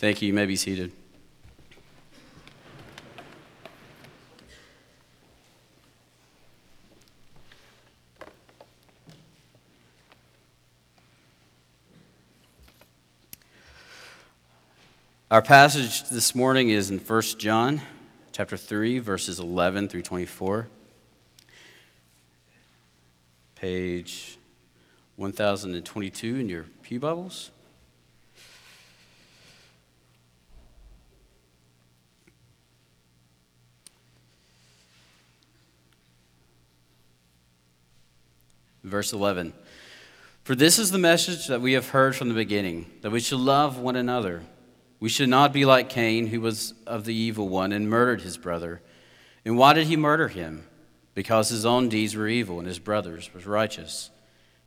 Thank you. You may be seated. Our passage this morning is in 1 John chapter 3 verses 11 through 24. Page 1022 in your Pew Bibles. Verse 11 For this is the message that we have heard from the beginning, that we should love one another. We should not be like Cain, who was of the evil one and murdered his brother. And why did he murder him? Because his own deeds were evil and his brother's was righteous.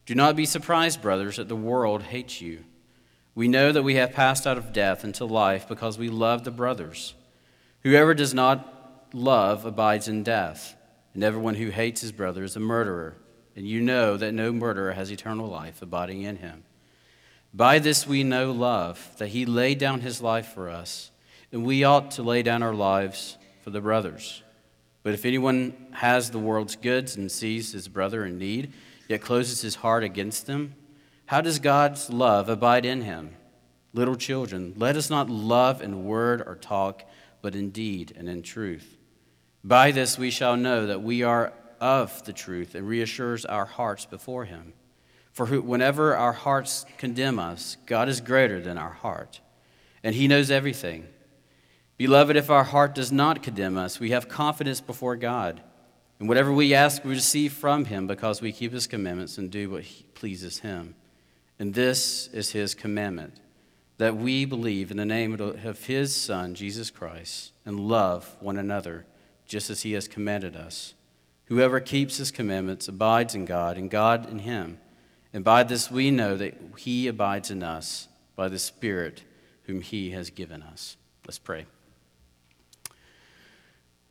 Do not be surprised, brothers, that the world hates you. We know that we have passed out of death into life because we love the brothers. Whoever does not love abides in death, and everyone who hates his brother is a murderer and you know that no murderer has eternal life abiding in him. By this we know love, that he laid down his life for us, and we ought to lay down our lives for the brothers. But if anyone has the world's goods and sees his brother in need, yet closes his heart against them, how does God's love abide in him? Little children, let us not love in word or talk, but in deed and in truth. By this we shall know that we are of the truth and reassures our hearts before Him. For whenever our hearts condemn us, God is greater than our heart, and He knows everything. Beloved, if our heart does not condemn us, we have confidence before God. And whatever we ask, we receive from Him because we keep His commandments and do what pleases Him. And this is His commandment that we believe in the name of His Son, Jesus Christ, and love one another just as He has commanded us. Whoever keeps his commandments abides in God, and God in him. And by this we know that he abides in us by the Spirit whom he has given us. Let's pray.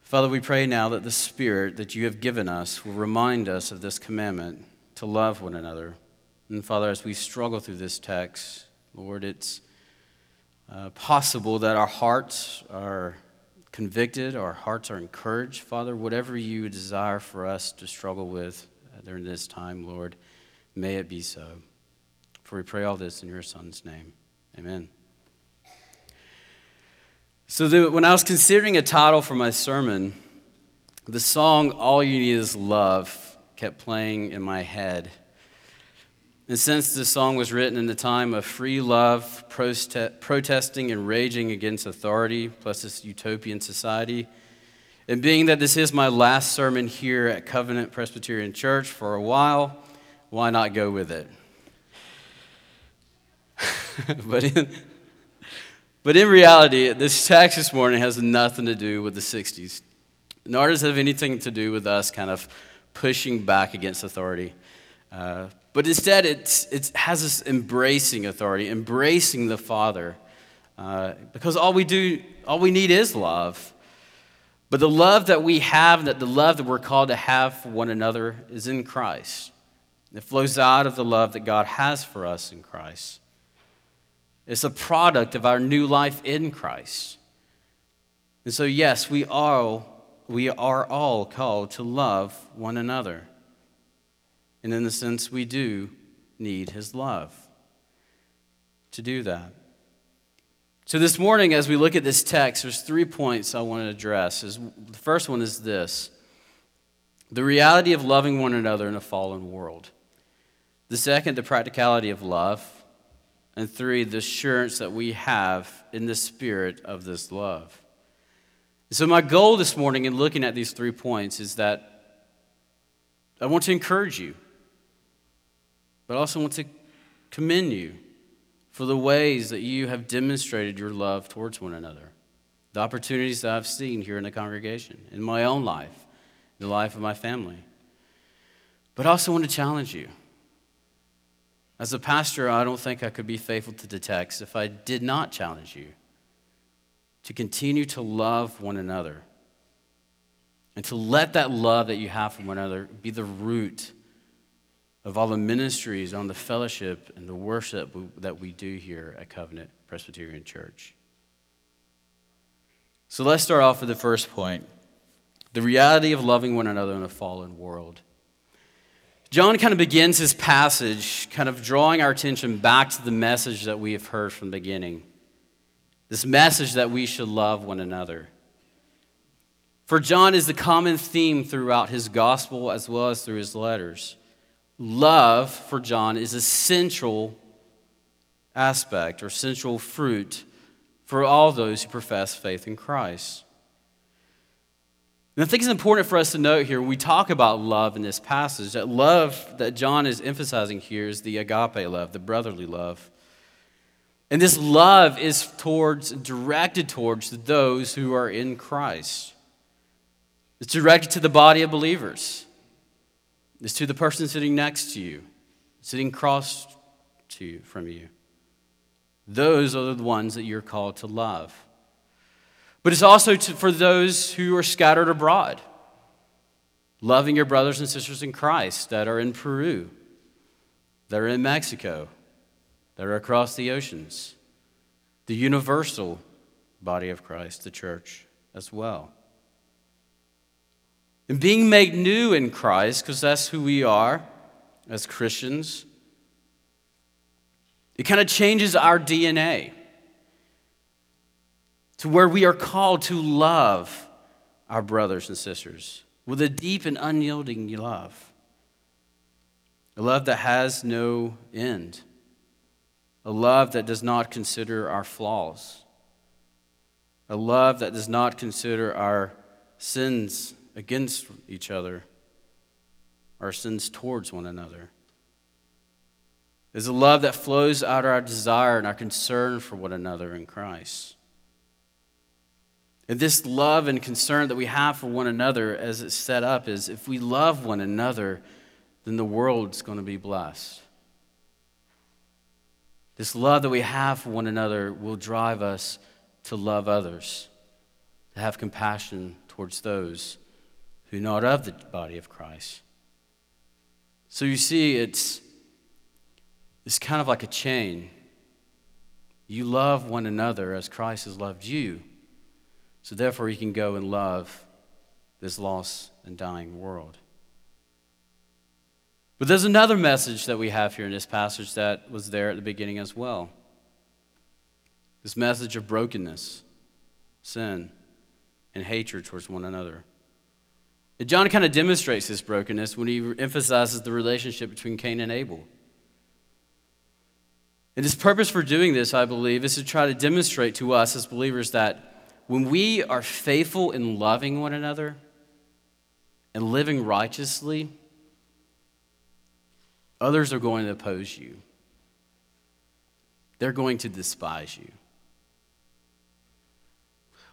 Father, we pray now that the Spirit that you have given us will remind us of this commandment to love one another. And Father, as we struggle through this text, Lord, it's uh, possible that our hearts are convicted, our hearts are encouraged. Father, whatever you desire for us to struggle with uh, during this time, Lord, may it be so. For we pray all this in your Son's name. Amen. So, the, when I was considering a title for my sermon, the song All You Need Is Love kept playing in my head. And since this song was written in the time of free love, proste- protesting and raging against authority, plus this utopian society, and being that this is my last sermon here at Covenant Presbyterian Church for a while, why not go with it? but, in, but in reality, this text this morning has nothing to do with the 60s, nor does it have anything to do with us kind of pushing back against authority. Uh, but instead, it's, it has this embracing authority, embracing the Father. Uh, because all we do, all we need is love. But the love that we have, that the love that we're called to have for one another, is in Christ. It flows out of the love that God has for us in Christ. It's a product of our new life in Christ. And so, yes, we are, we are all called to love one another. And in the sense, we do need his love to do that. So, this morning, as we look at this text, there's three points I want to address. The first one is this the reality of loving one another in a fallen world. The second, the practicality of love. And three, the assurance that we have in the spirit of this love. So, my goal this morning in looking at these three points is that I want to encourage you but I also want to commend you for the ways that you have demonstrated your love towards one another, the opportunities that I've seen here in the congregation, in my own life, the life of my family. But I also want to challenge you. As a pastor, I don't think I could be faithful to the text if I did not challenge you to continue to love one another and to let that love that you have for one another be the root of all the ministries on the fellowship and the worship that we do here at Covenant Presbyterian Church. So let's start off with the first point the reality of loving one another in a fallen world. John kind of begins his passage, kind of drawing our attention back to the message that we have heard from the beginning. This message that we should love one another. For John is the common theme throughout his gospel as well as through his letters. Love for John is a central aspect or central fruit for all those who profess faith in Christ. And I think it's important for us to note here when we talk about love in this passage that love that John is emphasizing here is the agape love, the brotherly love. And this love is towards directed towards those who are in Christ. It's directed to the body of believers. It's to the person sitting next to you, sitting across to you from you. Those are the ones that you're called to love. But it's also to, for those who are scattered abroad, loving your brothers and sisters in Christ that are in Peru, that are in Mexico, that are across the oceans, the universal body of Christ, the church as well. And being made new in Christ, because that's who we are as Christians, it kind of changes our DNA to where we are called to love our brothers and sisters with a deep and unyielding love. A love that has no end. A love that does not consider our flaws. A love that does not consider our sins against each other, our sins towards one another. Is a love that flows out of our desire and our concern for one another in Christ. And this love and concern that we have for one another, as it's set up, is if we love one another, then the world's going to be blessed. This love that we have for one another will drive us to love others, to have compassion towards those who are not of the body of Christ. So you see, it's, it's kind of like a chain. You love one another as Christ has loved you. So therefore, you can go and love this lost and dying world. But there's another message that we have here in this passage that was there at the beginning as well. This message of brokenness, sin, and hatred towards one another. John kind of demonstrates this brokenness when he emphasizes the relationship between Cain and Abel. And his purpose for doing this, I believe, is to try to demonstrate to us as believers that when we are faithful in loving one another and living righteously, others are going to oppose you. They're going to despise you.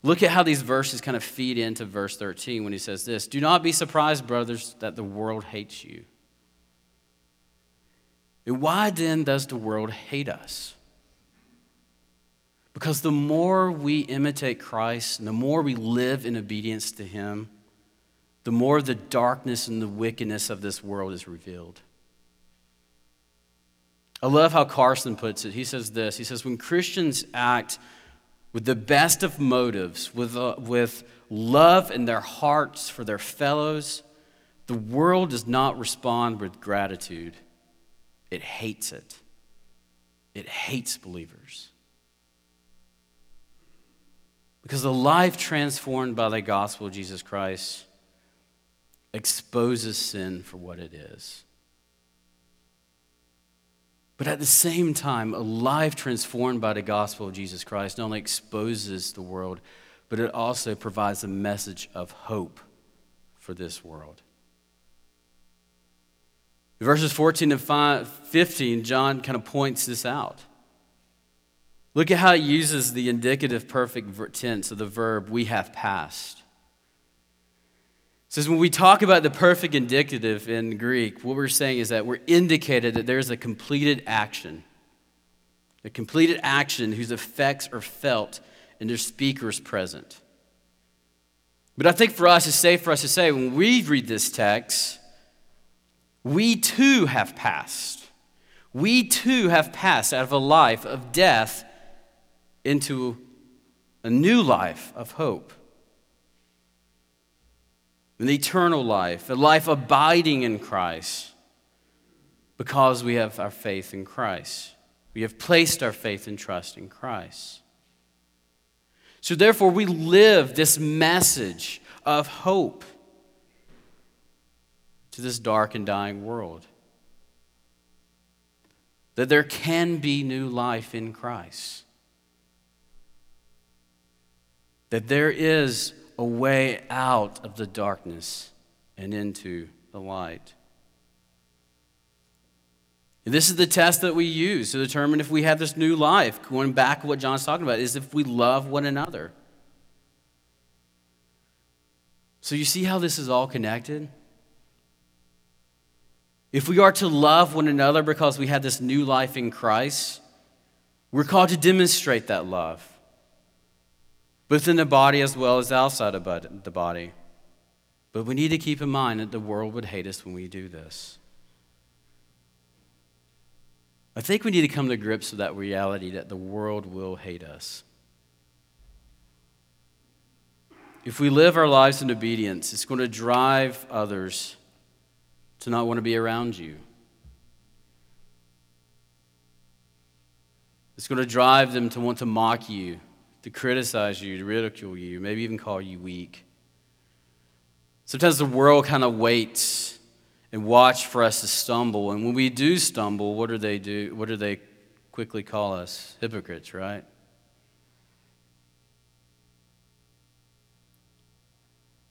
Look at how these verses kind of feed into verse 13 when he says this Do not be surprised, brothers, that the world hates you. And why then does the world hate us? Because the more we imitate Christ and the more we live in obedience to Him, the more the darkness and the wickedness of this world is revealed. I love how Carson puts it. He says this He says, When Christians act with the best of motives, with, uh, with love in their hearts for their fellows, the world does not respond with gratitude. It hates it. It hates believers. Because the life transformed by the gospel of Jesus Christ exposes sin for what it is. But at the same time, a life transformed by the gospel of Jesus Christ not only exposes the world, but it also provides a message of hope for this world. In verses 14 and 15, John kind of points this out. Look at how he uses the indicative perfect tense of the verb we have passed. Says when we talk about the perfect indicative in Greek, what we're saying is that we're indicated that there's a completed action. A completed action whose effects are felt in their speakers present. But I think for us, it's safe for us to say when we read this text, we too have passed. We too have passed out of a life of death into a new life of hope, an eternal life, a life abiding in Christ because we have our faith in Christ. We have placed our faith and trust in Christ. So, therefore, we live this message of hope to this dark and dying world. That there can be new life in Christ. That there is a way out of the darkness and into the light. And this is the test that we use to determine if we have this new life. Going back to what John's talking about, is if we love one another. So you see how this is all connected? If we are to love one another because we have this new life in Christ, we're called to demonstrate that love, within the body as well as outside of the body. But we need to keep in mind that the world would hate us when we do this. I think we need to come to grips with that reality that the world will hate us. If we live our lives in obedience, it's going to drive others to not want to be around you. It's going to drive them to want to mock you, to criticize you, to ridicule you, maybe even call you weak. Sometimes the world kind of waits and watch for us to stumble. And when we do stumble, what do they do? What do they quickly call us? Hypocrites, right?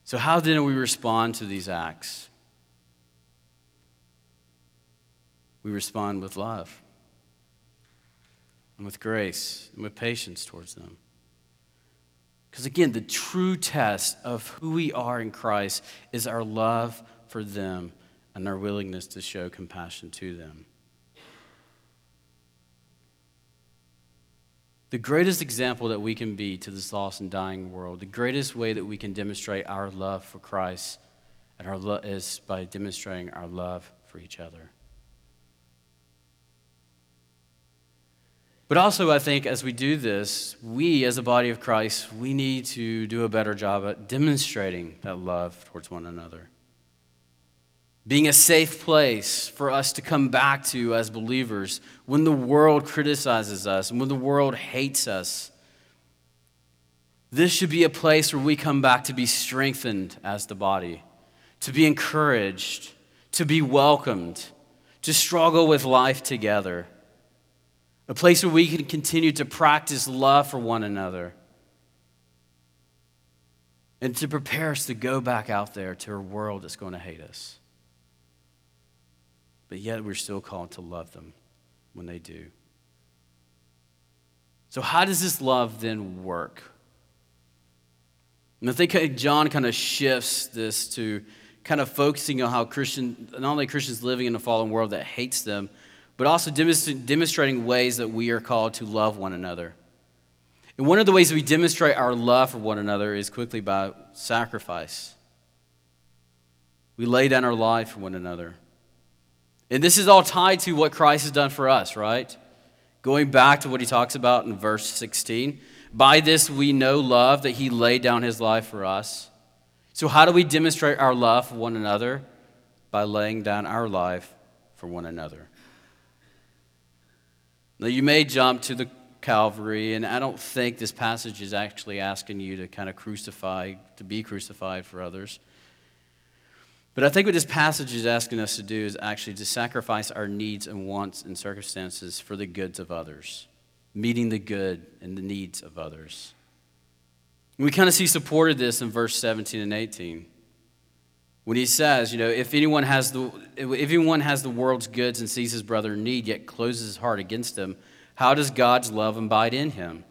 So, how then do we respond to these acts? We respond with love and with grace and with patience towards them. Because again, the true test of who we are in Christ is our love for them and our willingness to show compassion to them. The greatest example that we can be to this lost and dying world, the greatest way that we can demonstrate our love for Christ and our lo- is by demonstrating our love for each other. But also, I think as we do this, we as a body of Christ, we need to do a better job at demonstrating that love towards one another being a safe place for us to come back to as believers when the world criticizes us and when the world hates us. This should be a place where we come back to be strengthened as the body, to be encouraged, to be welcomed, to struggle with life together. A place where we can continue to practice love for one another and to prepare us to go back out there to a world that's going to hate us but yet we're still called to love them when they do. So, how does this love then work? And I think uh, John kind of shifts this to kind of focusing on how Christian, not only Christians living in a fallen world that hates them, but also demonstrating ways that we are called to love one another. And one of the ways we demonstrate our love for one another is quickly by sacrifice. We lay down our life for one another. And this is all tied to what Christ has done for us, right? Going back to what he talks about in verse 16. By this we know love, that he laid down his life for us. So, how do we demonstrate our love for one another? By laying down our life for one another. Now, you may jump to the Calvary, and I don't think this passage is actually asking you to kind of crucify, to be crucified for others. But I think what this passage is asking us to do is actually to sacrifice our needs and wants and circumstances for the goods of others, meeting the good and the needs of others. We kind of see supported this in verse 17 and 18. When he says, you know, if anyone has the if anyone has the world's goods and sees his brother in need, yet closes his heart against him, how does God's love abide in him?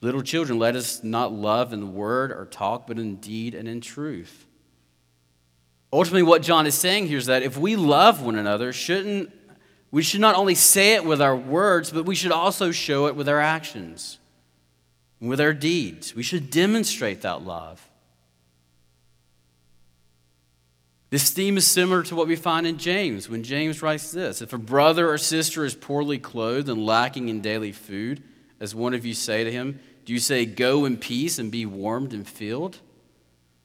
Little children, let us not love in word or talk, but in deed and in truth. Ultimately, what John is saying here is that if we love one another, shouldn't we should not only say it with our words, but we should also show it with our actions, with our deeds. We should demonstrate that love. This theme is similar to what we find in James when James writes this If a brother or sister is poorly clothed and lacking in daily food, as one of you say to him, Do you say, Go in peace and be warmed and filled,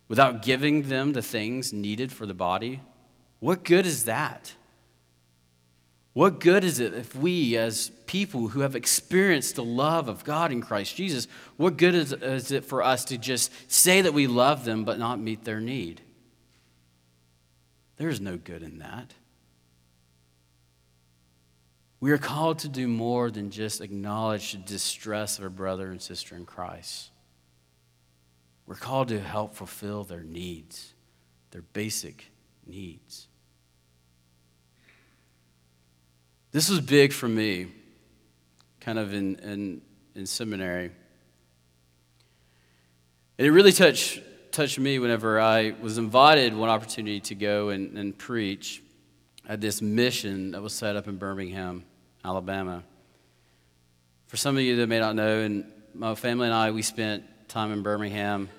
without giving them the things needed for the body? What good is that? What good is it if we, as people who have experienced the love of God in Christ Jesus, what good is, it for us to just say that we love them but not meet their need? There is no good in that. We are called to do more than just acknowledge the distress of a brother and sister in Christ. We're called to help fulfill their needs, their basic needs. This was big for me, kind of in, in, in seminary. And it really touched, touched me whenever I was invited one opportunity to go and, and preach at this mission that was set up in Birmingham, Alabama. For some of you that may not know, and my family and I, we spent time in Birmingham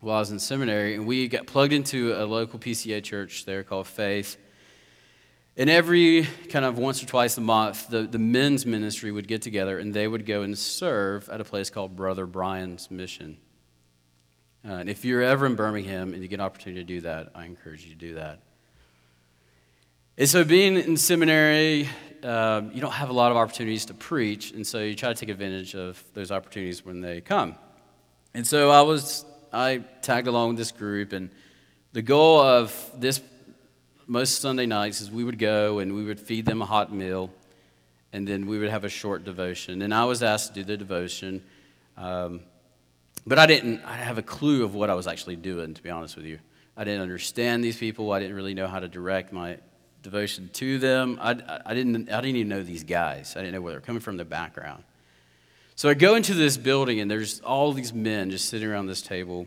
while I was in seminary, and we got plugged into a local PCA church there called Faith. And every kind of once or twice a month, the, the men's ministry would get together and they would go and serve at a place called Brother Bryan's Mission. Uh, and if you're ever in Birmingham and you get an opportunity to do that, I encourage you to do that. And so, being in seminary, uh, you don't have a lot of opportunities to preach, and so you try to take advantage of those opportunities when they come. And so, I was I tagged along with this group, and the goal of this most Sunday nights is we would go and we would feed them a hot meal, and then we would have a short devotion. And I was asked to do the devotion, um, but I didn't I have a clue of what I was actually doing, to be honest with you. I didn't understand these people. I didn't really know how to direct my devotion to them. I, I, didn't, I didn't even know these guys. I didn't know where they're coming from, their background. So I go into this building, and there's all these men just sitting around this table.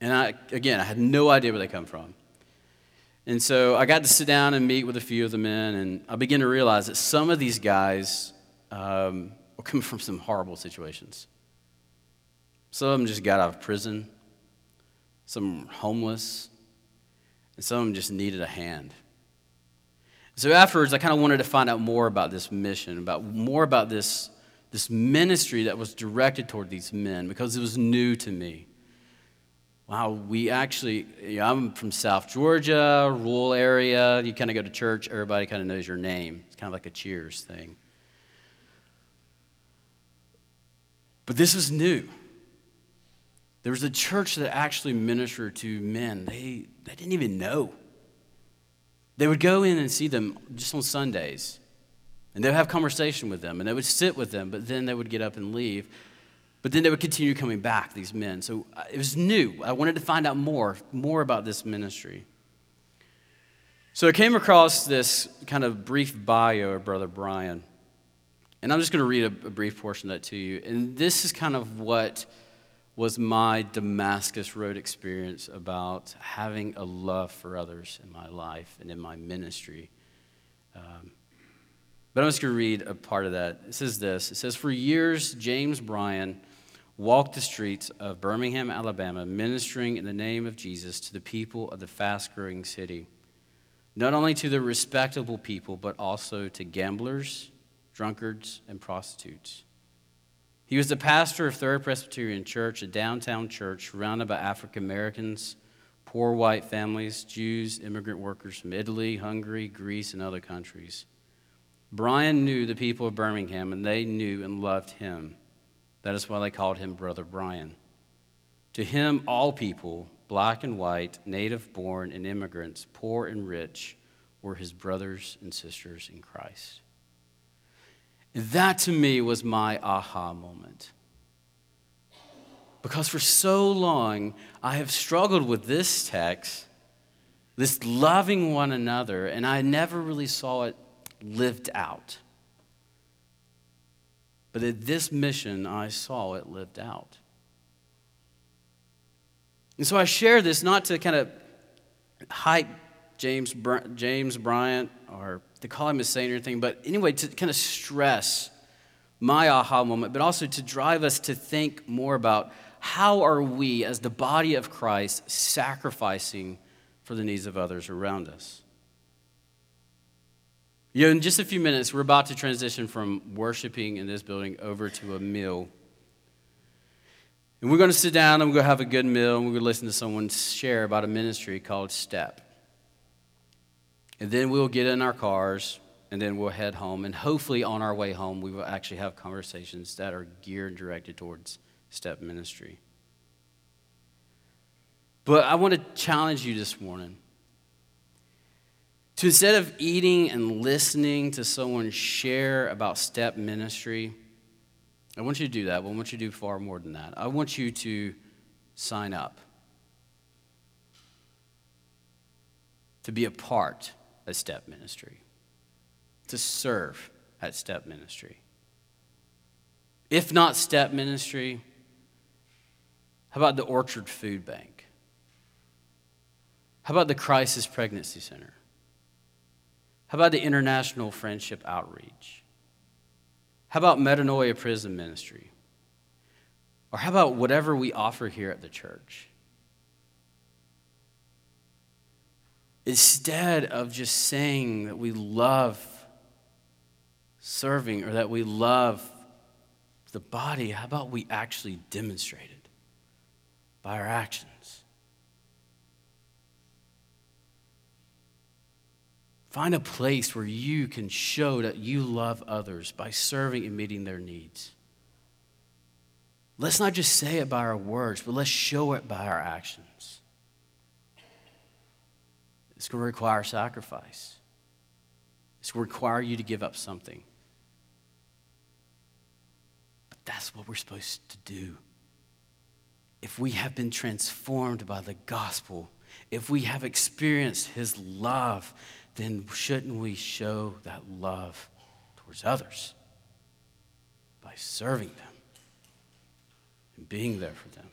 And I, again, I had no idea where they come from. And so I got to sit down and meet with a few of the men, and I began to realize that some of these guys um, were coming from some horrible situations. Some of them just got out of prison, some were homeless, and some of them just needed a hand. So afterwards, I kind of wanted to find out more about this mission, about more about this, this ministry that was directed toward these men, because it was new to me wow, we actually, you know, I'm from South Georgia, rural area. You kind of go to church, everybody kind of knows your name. It's kind of like a cheers thing. But this is new. There was a church that actually ministered to men they, they didn't even know. They would go in and see them just on Sundays. And they would have conversation with them, and they would sit with them, but then they would get up and leave. But then they would continue coming back, these men. So uh, it was new. I wanted to find out more, more about this ministry. So I came across this kind of brief bio of Brother Bryan. And I'm just going to read a, a brief portion of that to you. And this is kind of what was my Damascus Road experience about having a love for others in my life and in my ministry. Um, but I'm just going to read a part of that. It says this It says, For years, James Bryan walked the streets of Birmingham, Alabama, ministering in the name of Jesus to the people of the fast growing city, not only to the respectable people, but also to gamblers, drunkards, and prostitutes. He was the pastor of Third Presbyterian Church, a downtown church surrounded by African Americans, poor white families, Jews, immigrant workers from Italy, Hungary, Greece, and other countries. Bryan knew the people of Birmingham, and they knew and loved him. That is why they called him Brother Bryan. To him, all people, black and white, native born and immigrants, poor and rich, were his brothers and sisters in Christ. That to me was my aha moment. Because for so long, I have struggled with this text, this loving one another, and I never really saw it lived out. But at this mission, I saw it lived out. And so I share this not to kind of hype James, James Bryant or to call him a saint or anything, but anyway, to kind of stress my aha moment, but also to drive us to think more about how are we, as the body of Christ, sacrificing for the needs of others around us. You know, in just a few minutes, we're about to transition from worshiping in this building over to a meal. And we're going to sit down and we're going to have a good meal and we're going to listen to someone share about a ministry called Step. And then we'll get in our cars and then we'll head home. And hopefully, on our way home, we will actually have conversations that are geared and directed towards Step Ministry. But I want to challenge you this morning to instead of eating and listening to someone share about step ministry, I want you to do that. But I want you to do far more than that. I want you to sign up to be a part of step ministry, to serve at step ministry. If not step ministry, how about the Orchard Food Bank? How about the Crisis Pregnancy Center? How about the International Friendship Outreach? How about Metanoia Prison Ministry? Or how about whatever we offer here at the church? Instead of just saying that we love serving or that we love the body, how about we actually demonstrate it by our actions? Find a place where you can show that you love others by serving and meeting their needs. Let's not just say it by our words, but let's show it by our actions. It's going to require sacrifice, it's going to require you to give up something. But that's what we're supposed to do. If we have been transformed by the gospel, if we have experienced his love, then shouldn't we show that love towards others by serving them and being there for them?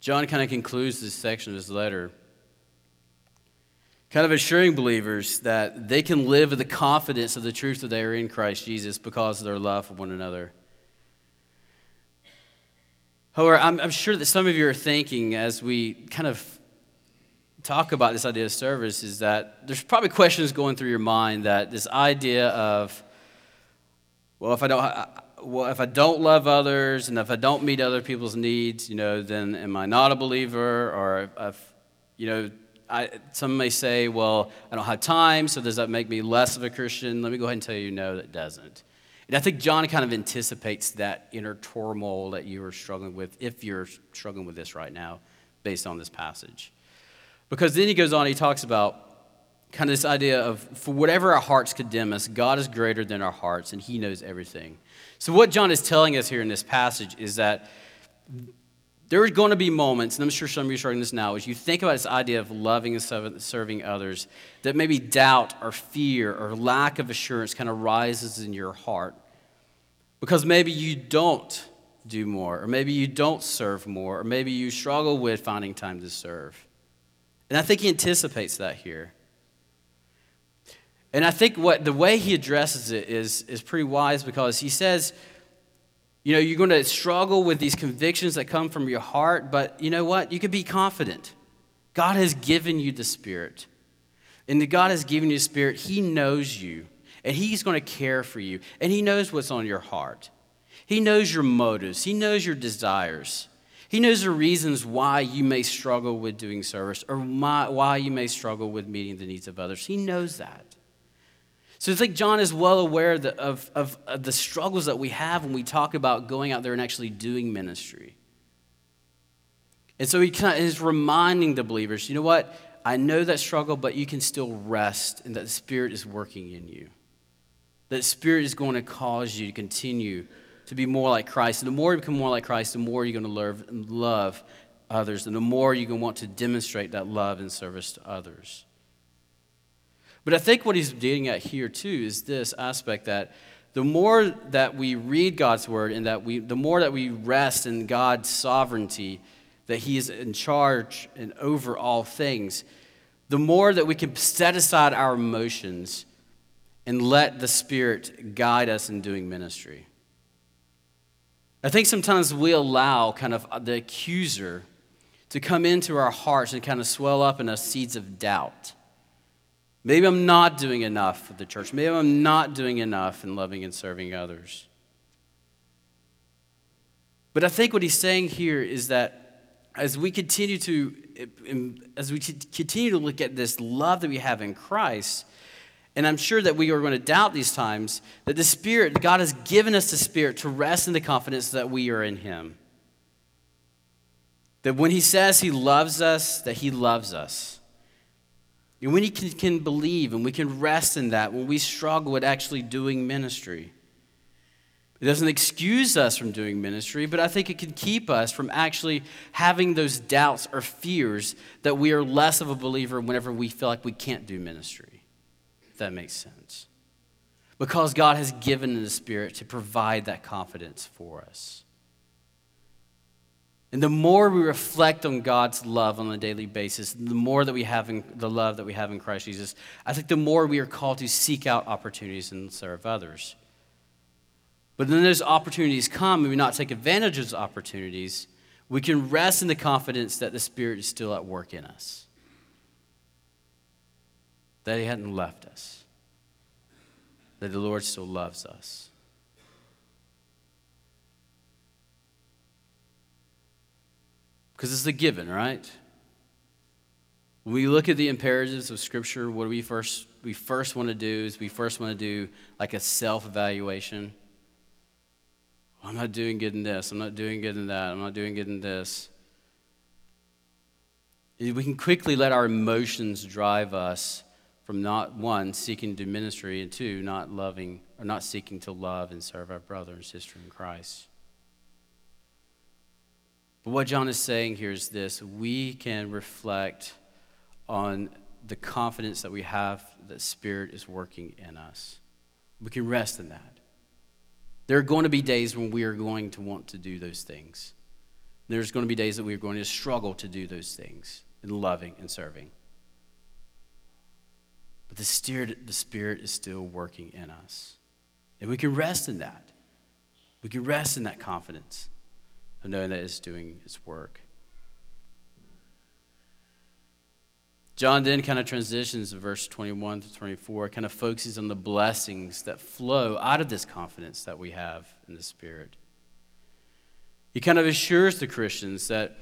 John kind of concludes this section of his letter, kind of assuring believers that they can live with the confidence of the truth that they are in Christ Jesus because of their love for one another. However, I'm, I'm, sure that some of you are thinking as we kind of talk about this idea of service is that there's probably questions going through your mind that this idea of, well, if I don't, well, if I don't love others and if I don't meet other people's needs, you know, then am I not a believer? Or if, you know, I, some may say, well, I don't have time, so does that make me less of a Christian? Let me go ahead and tell you, no, that doesn't. And I think John kind of anticipates that inner turmoil that you are struggling with, if you're struggling with this right now, based on this passage. Because then he goes on, he talks about kind of this idea of for whatever our hearts condemn us, God is greater than our hearts, and he knows everything. So, what John is telling us here in this passage is that there are going to be moments, and I'm sure some of you are starting this now, as you think about this idea of loving and serving others, that maybe doubt or fear or lack of assurance kind of rises in your heart. Because maybe you don't do more, or maybe you don't serve more, or maybe you struggle with finding time to serve. And I think he anticipates that here. And I think what the way he addresses it is, is pretty wise because he says, you know, you're going to struggle with these convictions that come from your heart, but you know what? You can be confident. God has given you the Spirit. And God has given you the Spirit, He knows you and He's going to care for you, and He knows what's on your heart. He knows your motives, He knows your desires. He knows the reasons why you may struggle with doing service or why you may struggle with meeting the needs of others. He knows that. So I think John is well aware of, of, of the struggles that we have when we talk about going out there and actually doing ministry. And so he kind of is reminding the believers, you know what? I know that struggle, but you can still rest and that the Spirit is working in you. That Spirit is going to cause you to continue to be more like Christ. And the more you become more like Christ, the more you're going to love, love others, and the more you're going to want to demonstrate that love and service to others. But I think what he's getting at here too is this aspect that the more that we read God's word and that we the more that we rest in God's sovereignty, that he is in charge and over all things, the more that we can set aside our emotions and let the Spirit guide us in doing ministry. I think sometimes we allow kind of the accuser to come into our hearts and kind of swell up in us seeds of doubt. Maybe I'm not doing enough for the church. Maybe I'm not doing enough in loving and serving others. But I think what he's saying here is that as we continue to um, as we continue to look at this love that we have in Christ, and I'm sure that we are going to doubt these times that the Spirit, God has given us the Spirit to rest in the confidence that we are in Him. That when He says He loves us, that He loves us. And when He can, can believe and we can rest in that when we struggle with actually doing ministry. It doesn't excuse us from doing ministry, but I think it can keep us from actually having those doubts or fears that we are less of a believer whenever we feel like we can't do ministry. If that makes sense. Because God has given the Spirit to provide that confidence for us. And the more we reflect on God's love on a daily basis, the more that we have in, the love that we have in Christ Jesus, I think the more we are called to seek out opportunities and serve others. But then those opportunities come and we not take advantage of those opportunities, we can rest in the confidence that the Spirit is still at work in us. That He hadn't left us. That the Lord still loves us. Because it's a given, right? When we look at the imperatives of Scripture, what do we first we first want to do is we first want to do like a self-evaluation. I'm not doing good in this. I'm not doing good in that. I'm not doing good in this. We can quickly let our emotions drive us from not one seeking to do ministry and two not loving or not seeking to love and serve our brother and sister in Christ. But what John is saying here is this we can reflect on the confidence that we have that Spirit is working in us. We can rest in that. There are going to be days when we are going to want to do those things. There's going to be days that we are going to struggle to do those things in loving and serving. But the Spirit, the Spirit is still working in us. And we can rest in that. We can rest in that confidence of knowing that it's doing its work. John then kind of transitions in verse 21 to 24, kind of focuses on the blessings that flow out of this confidence that we have in the Spirit. He kind of assures the Christians that,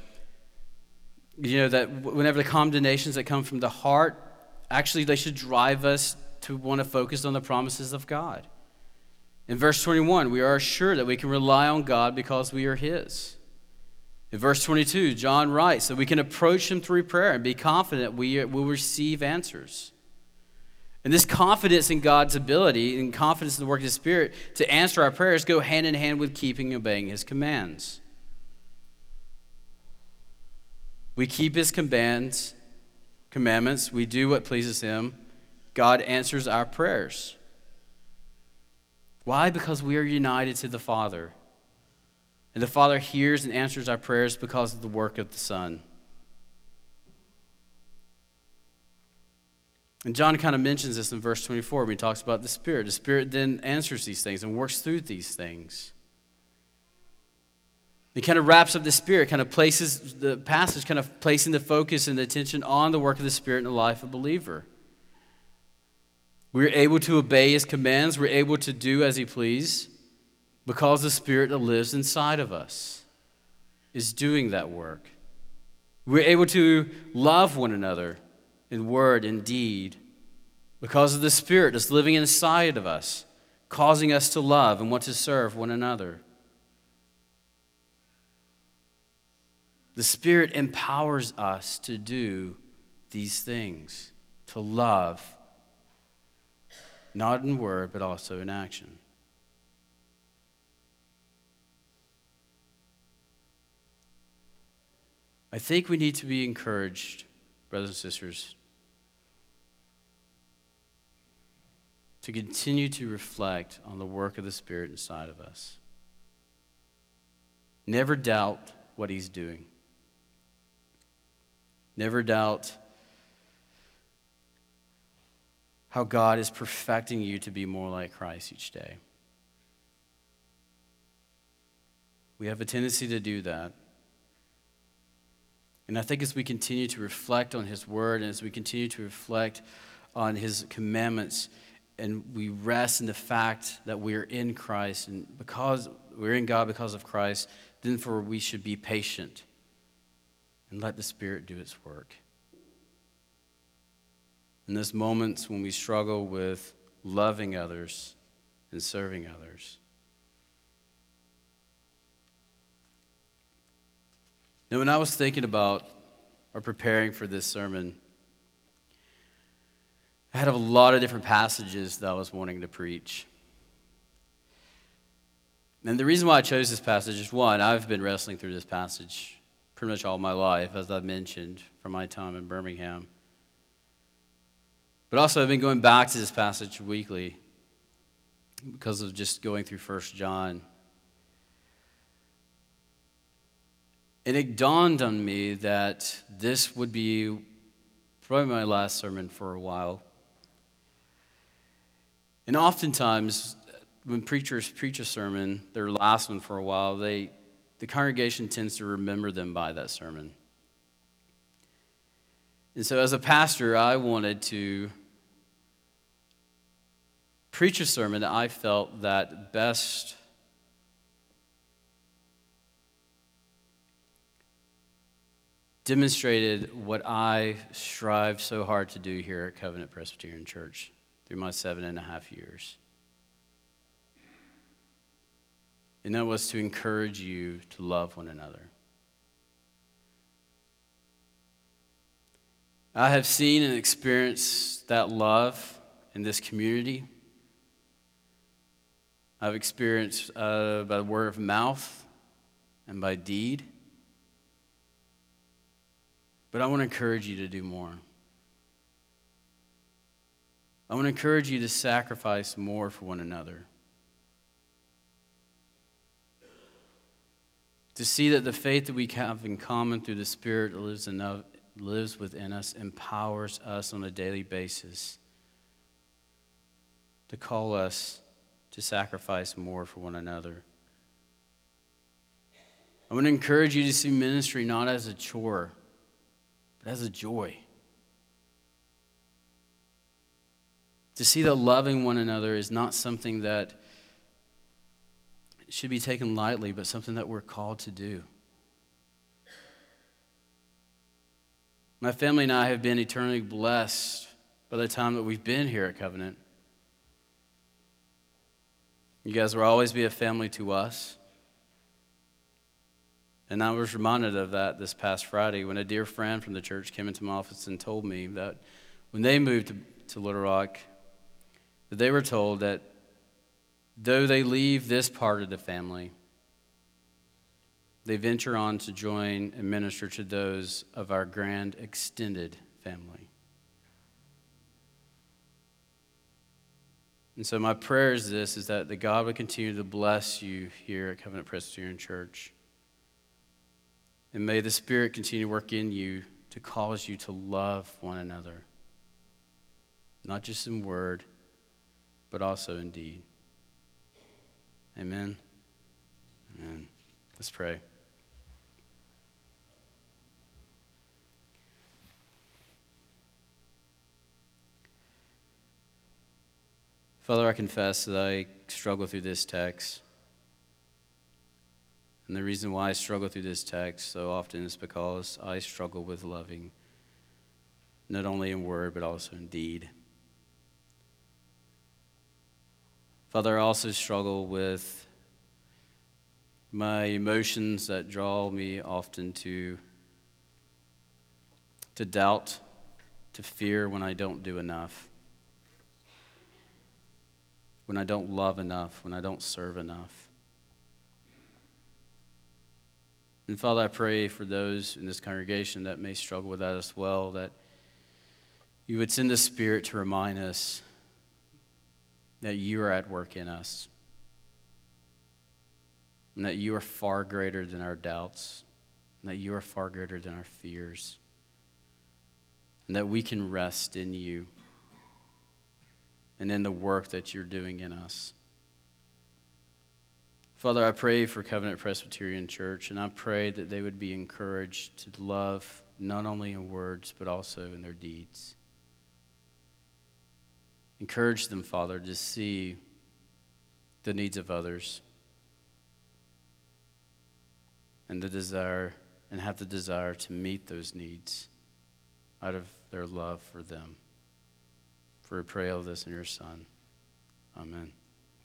you know, that whenever the condemnations that come from the heart, actually they should drive us to want to focus on the promises of God. In verse 21, we are assured that we can rely on God because we are His. In verse 22, John writes that we can approach him through prayer and be confident we will receive answers. And this confidence in God's ability and confidence in the work of the Spirit to answer our prayers go hand in hand with keeping and obeying his commands. We keep his commands, commandments, we do what pleases him. God answers our prayers. Why? Because we are united to the Father. And the Father hears and answers our prayers because of the work of the Son. And John kind of mentions this in verse 24 when he talks about the Spirit. The Spirit then answers these things and works through these things. He kind of wraps up the Spirit, kind of places the passage, kind of placing the focus and the attention on the work of the Spirit in the life of a believer. We're able to obey His commands, we're able to do as He please because the Spirit that lives inside of us is doing that work. We're able to love one another in word and deed because of the Spirit that's living inside of us, causing us to love and want to serve one another. The Spirit empowers us to do these things, to love, not in word, but also in action. I think we need to be encouraged, brothers and sisters, to continue to reflect on the work of the Spirit inside of us. Never doubt what He's doing. Never doubt how God is perfecting you to be more like Christ each day. We have a tendency to do that. And I think as we continue to reflect on His Word and as we continue to reflect on His commandments, and we rest in the fact that we are in Christ, and because we're in God because of Christ, then for we should be patient and let the Spirit do its work. In those moments when we struggle with loving others and serving others. Now, when I was thinking about or preparing for this sermon, I had a lot of different passages that I was wanting to preach. And the reason why I chose this passage is one, I've been wrestling through this passage pretty much all my life, as I've mentioned, from my time in Birmingham. But also, I've been going back to this passage weekly because of just going through First John. And it dawned on me that this would be probably my last sermon for a while. And oftentimes, when preachers preach a sermon, their last one for a while, they, the congregation tends to remember them by that sermon. And so, as a pastor, I wanted to preach a sermon that I felt that best demonstrated what I strive so hard to do here at Covenant Presbyterian Church through my seven and a half years. And that was to encourage you to love one another. I have seen and experienced that love in this community. I've experienced uh, by word of mouth and by deed. But I want to encourage you to do more. I want to encourage you to sacrifice more for one another. To see that the faith that we have in common through the Spirit lives, enough, lives within us, empowers us on a daily basis to call us to sacrifice more for one another. I want to encourage you to see ministry not as a chore, but as a joy. To see that loving one another is not something that should be taken lightly, but something that we're called to do. My family and I have been eternally blessed by the time that we've been here at Covenant. You guys will always be a family to us. And I was reminded of that this past Friday when a dear friend from the church came into my office and told me that when they moved to, Little Rock, that they were told that though they leave this part of the family, they venture on to join and minister to those of our grand extended family. And so my prayer is this is that the God would continue to bless you here at Covenant Presbyterian Church. And may the Spirit continue to work in you to cause you to love one another. Not just in word, but also in deed. Amen. Amen. Let's pray. Father, I confess that I struggle through this text. And the reason why I struggle through this text so often is because I struggle with loving, not only in word, but also in deed. Father, I also struggle with my emotions that draw me often to, to doubt, to fear when I don't do enough, when I don't love enough, when I don't serve enough. And Father, I pray for those in this congregation that may struggle with that as well, that you would send the Spirit to remind us that you are at work in us, and that you are far greater than our doubts, and that you are far greater than our fears, and that we can rest in you and in the work that you're doing in us. Father, I pray for Covenant Presbyterian Church, and I pray that they would be encouraged to love not only in words, but also in their deeds. Encourage them, Father, to see the needs of others and the desire and have the desire to meet those needs out of their love for them. For we pray all this in your Son. Amen.